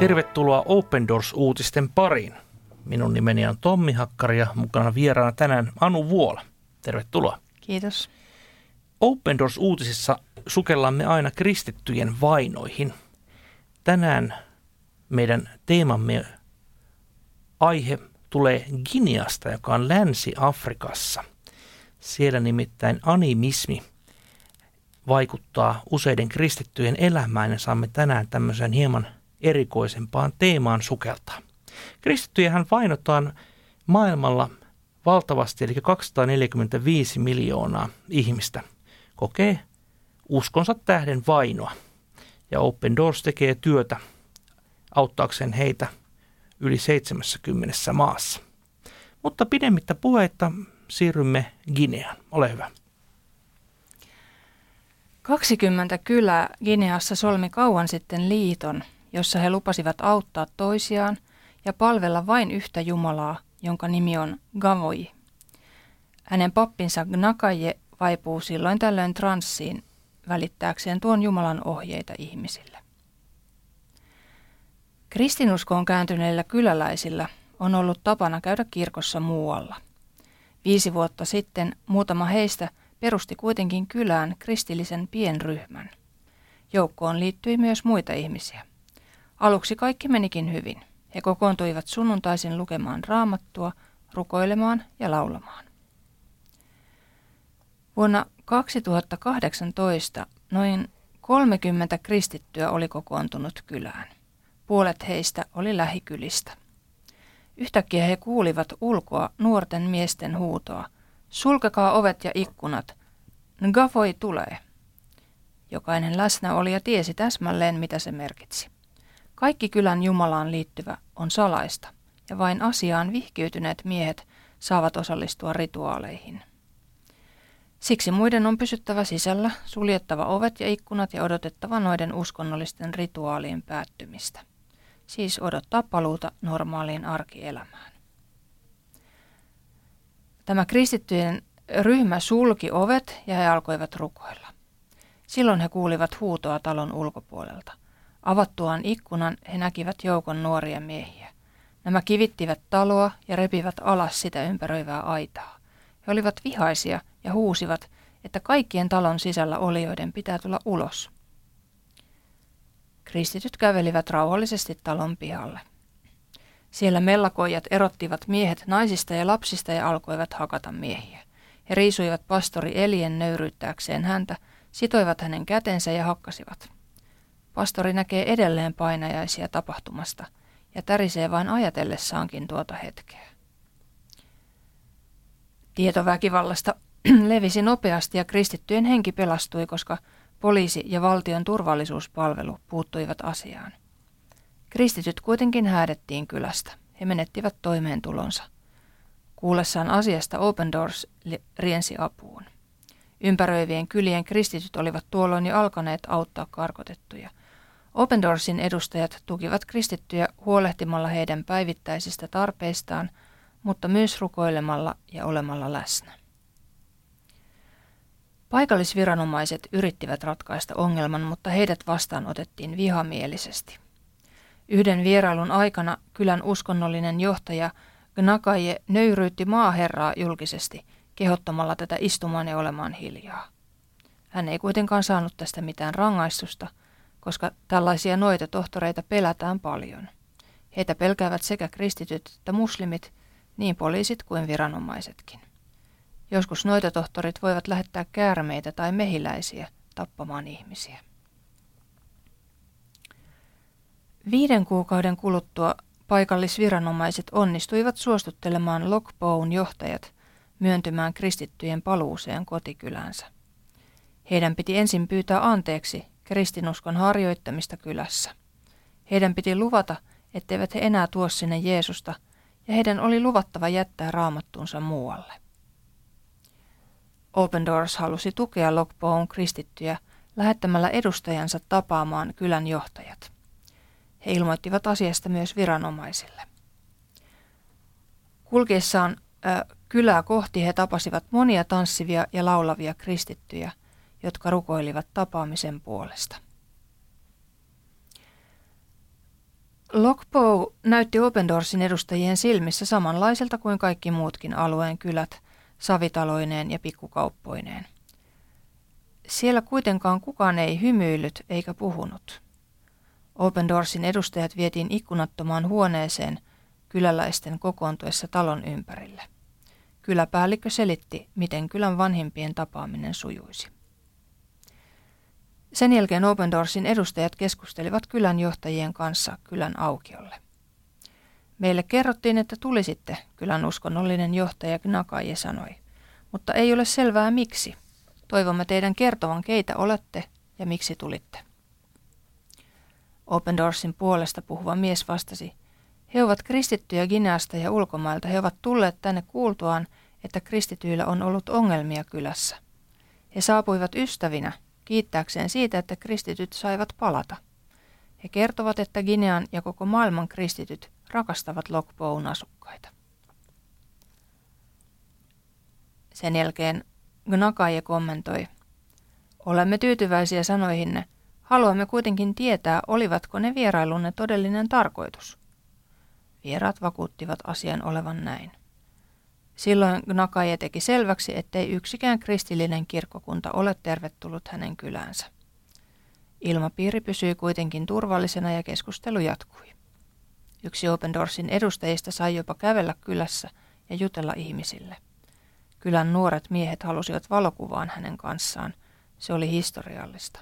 Tervetuloa Open Doors-uutisten pariin. Minun nimeni on Tommi Hakkari ja mukana vieraana tänään Anu Vuola. Tervetuloa. Kiitos. Open Doors-uutisissa sukellamme aina kristittyjen vainoihin. Tänään meidän teemamme aihe tulee Guineasta, joka on Länsi-Afrikassa. Siellä nimittäin animismi vaikuttaa useiden kristittyjen elämään ja saamme tänään tämmöisen hieman erikoisempaan teemaan sukeltaa. Kristittyjähän vainotaan maailmalla valtavasti, eli 245 miljoonaa ihmistä kokee uskonsa tähden vainoa. Ja Open Doors tekee työtä auttaakseen heitä yli 70 maassa. Mutta pidemmittä puheitta siirrymme Gineaan. Ole hyvä. 20 kylää Gineassa solmi kauan sitten liiton, jossa he lupasivat auttaa toisiaan ja palvella vain yhtä Jumalaa, jonka nimi on Gavoi. Hänen pappinsa Gnakaje vaipuu silloin tällöin transsiin välittääkseen tuon Jumalan ohjeita ihmisille. Kristinuskoon kääntyneillä kyläläisillä on ollut tapana käydä kirkossa muualla. Viisi vuotta sitten muutama heistä perusti kuitenkin kylään kristillisen pienryhmän. Joukkoon liittyi myös muita ihmisiä. Aluksi kaikki menikin hyvin. He kokoontuivat sunnuntaisin lukemaan raamattua, rukoilemaan ja laulamaan. Vuonna 2018 noin 30 kristittyä oli kokoontunut kylään. Puolet heistä oli lähikylistä. Yhtäkkiä he kuulivat ulkoa nuorten miesten huutoa. Sulkekaa ovet ja ikkunat. Ngafoi tulee. Jokainen läsnäolija tiesi täsmälleen, mitä se merkitsi. Kaikki kylän Jumalaan liittyvä on salaista, ja vain asiaan vihkiytyneet miehet saavat osallistua rituaaleihin. Siksi muiden on pysyttävä sisällä, suljettava ovet ja ikkunat ja odotettava noiden uskonnollisten rituaalien päättymistä. Siis odottaa paluuta normaaliin arkielämään. Tämä kristittyjen ryhmä sulki ovet ja he alkoivat rukoilla. Silloin he kuulivat huutoa talon ulkopuolelta. Avattuaan ikkunan he näkivät joukon nuoria miehiä. Nämä kivittivät taloa ja repivät alas sitä ympäröivää aitaa. He olivat vihaisia ja huusivat, että kaikkien talon sisällä olijoiden pitää tulla ulos. Kristityt kävelivät rauhallisesti talon pihalle. Siellä mellakoijat erottivat miehet naisista ja lapsista ja alkoivat hakata miehiä. He riisuivat pastori Elien nöyryyttääkseen häntä, sitoivat hänen kätensä ja hakkasivat. Pastori näkee edelleen painajaisia tapahtumasta ja tärisee vain ajatellessaankin tuota hetkeä. Tieto väkivallasta levisi nopeasti ja kristittyjen henki pelastui, koska poliisi ja valtion turvallisuuspalvelu puuttuivat asiaan. Kristityt kuitenkin häädettiin kylästä. He menettivät toimeentulonsa. Kuullessaan asiasta Open Doors riensi apuun. Ympäröivien kylien kristityt olivat tuolloin jo alkaneet auttaa karkotettuja. Open Doorsin edustajat tukivat kristittyjä huolehtimalla heidän päivittäisistä tarpeistaan, mutta myös rukoilemalla ja olemalla läsnä. Paikallisviranomaiset yrittivät ratkaista ongelman, mutta heidät vastaan otettiin vihamielisesti. Yhden vierailun aikana kylän uskonnollinen johtaja Gnakaje nöyryytti maaherraa julkisesti kehottamalla tätä istumaan ja olemaan hiljaa. Hän ei kuitenkaan saanut tästä mitään rangaistusta, koska tällaisia noita tohtoreita pelätään paljon. Heitä pelkäävät sekä kristityt että muslimit, niin poliisit kuin viranomaisetkin. Joskus noita tohtorit voivat lähettää käärmeitä tai mehiläisiä tappamaan ihmisiä. Viiden kuukauden kuluttua paikallisviranomaiset onnistuivat suostuttelemaan Lokpoun johtajat myöntymään kristittyjen paluuseen kotikylänsä. Heidän piti ensin pyytää anteeksi kristinuskon harjoittamista kylässä. Heidän piti luvata, etteivät he enää tuo sinne Jeesusta, ja heidän oli luvattava jättää raamattunsa muualle. Open Doors halusi tukea Lokpoon kristittyjä lähettämällä edustajansa tapaamaan kylän johtajat. He ilmoittivat asiasta myös viranomaisille. Kulkiessaan äh, kylää kohti he tapasivat monia tanssivia ja laulavia kristittyjä, jotka rukoilivat tapaamisen puolesta. Lockbow näytti Open Doorsin edustajien silmissä samanlaiselta kuin kaikki muutkin alueen kylät, savitaloineen ja pikkukauppoineen. Siellä kuitenkaan kukaan ei hymyillyt eikä puhunut. Open Doorsin edustajat vietiin ikkunattomaan huoneeseen kyläläisten kokoontuessa talon ympärille. Kyläpäällikkö selitti, miten kylän vanhimpien tapaaminen sujuisi. Sen jälkeen Open Doorsin edustajat keskustelivat kylän johtajien kanssa kylän aukiolle. Meille kerrottiin, että tulisitte, kylän uskonnollinen johtaja Gnakaje sanoi, mutta ei ole selvää miksi. Toivomme teidän kertovan, keitä olette ja miksi tulitte. Open Doorsin puolesta puhuva mies vastasi, he ovat kristittyjä Gineasta ja ulkomailta. He ovat tulleet tänne kuultuaan, että kristityillä on ollut ongelmia kylässä. He saapuivat ystävinä kiittääkseen siitä, että kristityt saivat palata. He kertovat, että Ginean ja koko maailman kristityt rakastavat Lokboun asukkaita. Sen jälkeen Gnakaje kommentoi, Olemme tyytyväisiä sanoihinne. Haluamme kuitenkin tietää, olivatko ne vierailunne todellinen tarkoitus. Vieraat vakuuttivat asian olevan näin. Silloin Gnakaje teki selväksi, ettei yksikään kristillinen kirkkokunta ole tervetullut hänen kyläänsä. Ilmapiiri pysyi kuitenkin turvallisena ja keskustelu jatkui. Yksi Open Doorsin edustajista sai jopa kävellä kylässä ja jutella ihmisille. Kylän nuoret miehet halusivat valokuvaan hänen kanssaan. Se oli historiallista.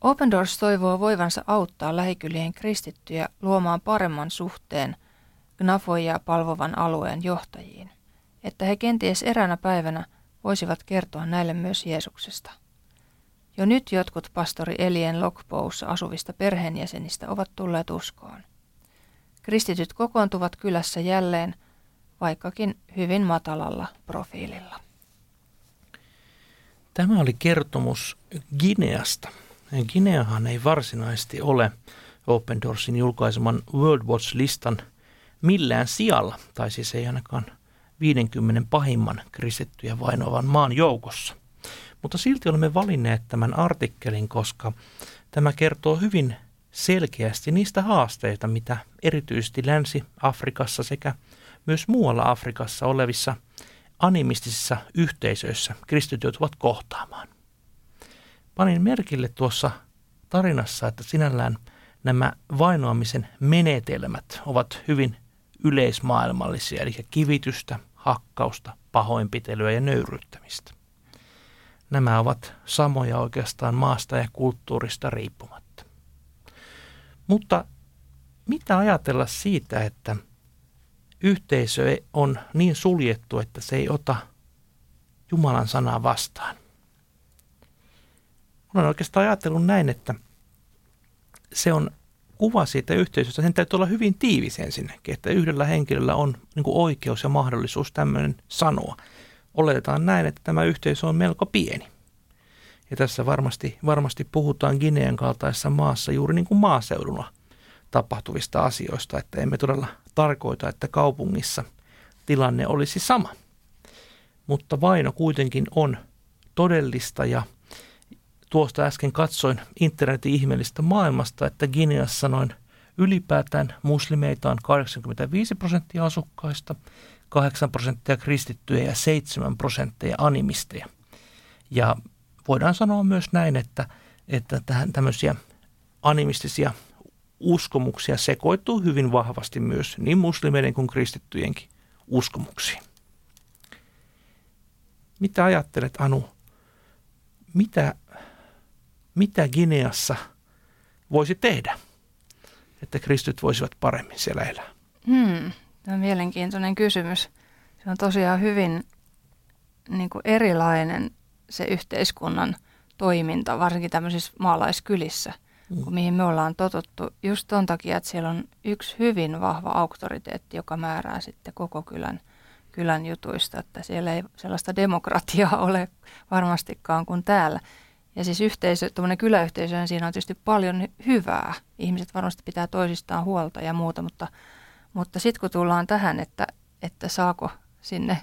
Open Doors toivoo voivansa auttaa lähikylien kristittyjä luomaan paremman suhteen Gnafoja palvovan alueen johtajiin, että he kenties eräänä päivänä voisivat kertoa näille myös Jeesuksesta. Jo nyt jotkut pastori Elien Lockbowssa asuvista perheenjäsenistä ovat tulleet uskoon. Kristityt kokoontuvat kylässä jälleen, vaikkakin hyvin matalalla profiililla. Tämä oli kertomus Gineasta. Gineahan ei varsinaisesti ole Open Doorsin julkaiseman World Watch-listan millään sijalla, tai siis ei ainakaan 50 pahimman kristittyjä vainoavan maan joukossa. Mutta silti olemme valinneet tämän artikkelin, koska tämä kertoo hyvin selkeästi niistä haasteita, mitä erityisesti Länsi-Afrikassa sekä myös muualla Afrikassa olevissa animistisissa yhteisöissä kristityt joutuvat kohtaamaan. Panin merkille tuossa tarinassa, että sinällään nämä vainoamisen menetelmät ovat hyvin yleismaailmallisia, eli kivitystä, hakkausta, pahoinpitelyä ja nöyryttämistä. Nämä ovat samoja oikeastaan maasta ja kulttuurista riippumatta. Mutta mitä ajatella siitä, että yhteisö on niin suljettu, että se ei ota Jumalan sanaa vastaan? Olen oikeastaan ajatellut näin, että se on kuva siitä yhteisöstä, sen täytyy olla hyvin tiivis ensinnäkin, että yhdellä henkilöllä on niin kuin oikeus ja mahdollisuus tämmöinen sanoa. Oletetaan näin, että tämä yhteisö on melko pieni. Ja tässä varmasti, varmasti puhutaan Ginean kaltaisessa maassa juuri niin kuin maaseudulla tapahtuvista asioista, että emme todella tarkoita, että kaupungissa tilanne olisi sama. Mutta vaino kuitenkin on todellista ja tuosta äsken katsoin internetin ihmeellistä maailmasta, että Gineassa noin ylipäätään muslimeita on 85 prosenttia asukkaista, 8 prosenttia kristittyjä ja 7 prosenttia animisteja. Ja voidaan sanoa myös näin, että, että tähän tämmöisiä animistisia uskomuksia sekoittuu hyvin vahvasti myös niin muslimeiden kuin kristittyjenkin uskomuksiin. Mitä ajattelet Anu, mitä mitä Gineassa voisi tehdä, että kristyt voisivat paremmin siellä elää? Hmm, tämä on mielenkiintoinen kysymys. Se on tosiaan hyvin niin kuin erilainen se yhteiskunnan toiminta, varsinkin tämmöisissä maalaiskylissä, mm. kuin mihin me ollaan totuttu. Just ton takia, että siellä on yksi hyvin vahva auktoriteetti, joka määrää sitten koko kylän, kylän jutuista, että siellä ei sellaista demokratiaa ole varmastikaan kuin täällä. Ja siis yhteisö, tuommoinen kyläyhteisö, siinä on tietysti paljon hyvää. Ihmiset varmasti pitää toisistaan huolta ja muuta, mutta, mutta sitten kun tullaan tähän, että, että saako sinne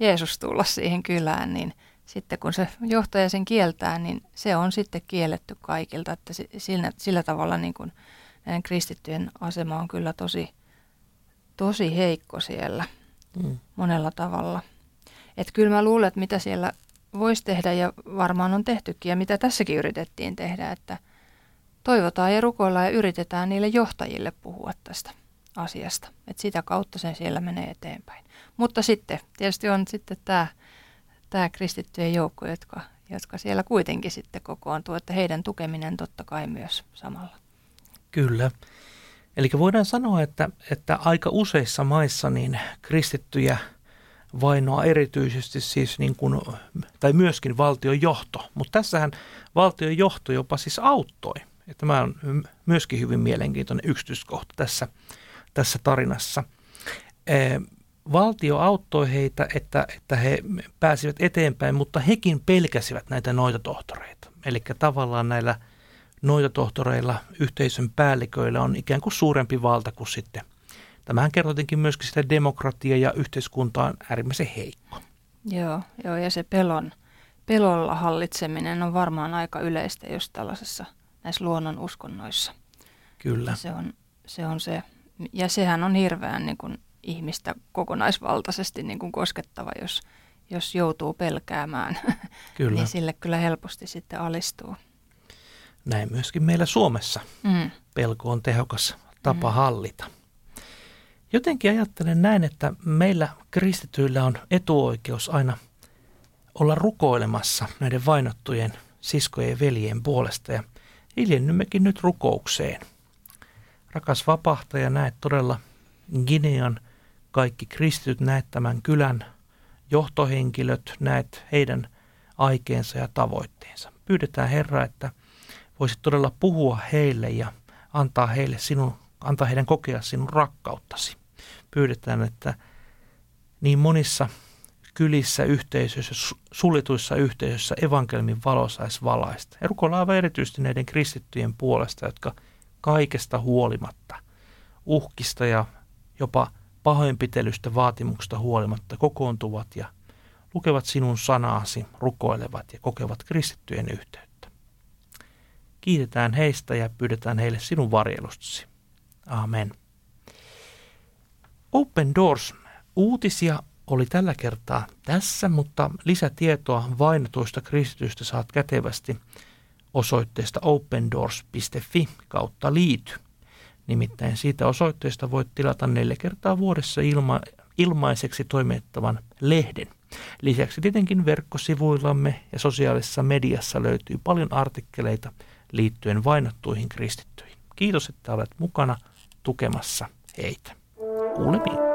Jeesus tulla siihen kylään, niin sitten kun se johtaja sen kieltää, niin se on sitten kielletty kaikilta, että sillä, sillä tavalla niin kuin näiden kristittyjen asema on kyllä tosi, tosi heikko siellä mm. monella tavalla. Että kyllä mä luulen, että mitä siellä voisi tehdä ja varmaan on tehtykin ja mitä tässäkin yritettiin tehdä, että toivotaan ja rukoillaan ja yritetään niille johtajille puhua tästä asiasta. Että sitä kautta sen siellä menee eteenpäin. Mutta sitten tietysti on sitten tämä, tämä kristittyjen joukko, jotka, jotka siellä kuitenkin sitten kokoontuu, että heidän tukeminen totta kai myös samalla. Kyllä. Eli voidaan sanoa, että, että aika useissa maissa niin kristittyjä vainoa erityisesti siis niin kuin, tai myöskin valtion johto. Mutta tässähän valtion johto jopa siis auttoi. Ja tämä on myöskin hyvin mielenkiintoinen yksityiskohta tässä, tässä tarinassa. Valtio auttoi heitä, että, että he pääsivät eteenpäin, mutta hekin pelkäsivät näitä noitatohtoreita. Eli tavallaan näillä – noita tohtoreilla, yhteisön päälliköillä on ikään kuin suurempi valta kuin sitten. Tämähän kertotinkin myöskin sitä demokratia ja yhteiskunta on äärimmäisen heikko. Joo, joo ja se pelon, pelolla hallitseminen on varmaan aika yleistä just tällaisessa näissä luonnon uskonnoissa. Kyllä. Se on, se on se, ja sehän on hirveän niin kuin ihmistä kokonaisvaltaisesti niin kuin koskettava, jos, jos joutuu pelkäämään, kyllä. niin sille kyllä helposti sitten alistuu. Näin myöskin meillä Suomessa mm. pelko on tehokas tapa mm. hallita. Jotenkin ajattelen näin, että meillä kristityillä on etuoikeus aina olla rukoilemassa näiden vainottujen siskojen ja veljen puolesta ja hiljennymmekin nyt rukoukseen. Rakas vapahtaja, näet todella Ginean kaikki kristityt, näet tämän kylän johtohenkilöt, näet heidän aikeensa ja tavoitteensa. Pyydetään Herra, että voisit todella puhua heille ja antaa heille sinun, antaa heidän kokea sinun rakkauttasi. Pyydetään, että niin monissa kylissä, yhteisöissä, suljetuissa yhteisöissä evankelmin valo saisi valaista. Ja rukoillaan aivan erityisesti näiden kristittyjen puolesta, jotka kaikesta huolimatta, uhkista ja jopa pahoinpitelystä vaatimuksesta huolimatta kokoontuvat ja lukevat sinun sanaasi, rukoilevat ja kokevat kristittyjen yhteyttä. Kiitetään heistä ja pyydetään heille sinun varjelustasi. Amen. Open Doors uutisia oli tällä kertaa tässä, mutta lisätietoa vainotuista kristitystä saat kätevästi osoitteesta opendoors.fi kautta liity. Nimittäin siitä osoitteesta voit tilata neljä kertaa vuodessa ilma, ilmaiseksi toimittavan lehden. Lisäksi tietenkin verkkosivuillamme ja sosiaalisessa mediassa löytyy paljon artikkeleita – liittyen vainottuihin kristittyihin. Kiitos, että olet mukana tukemassa heitä. All of it.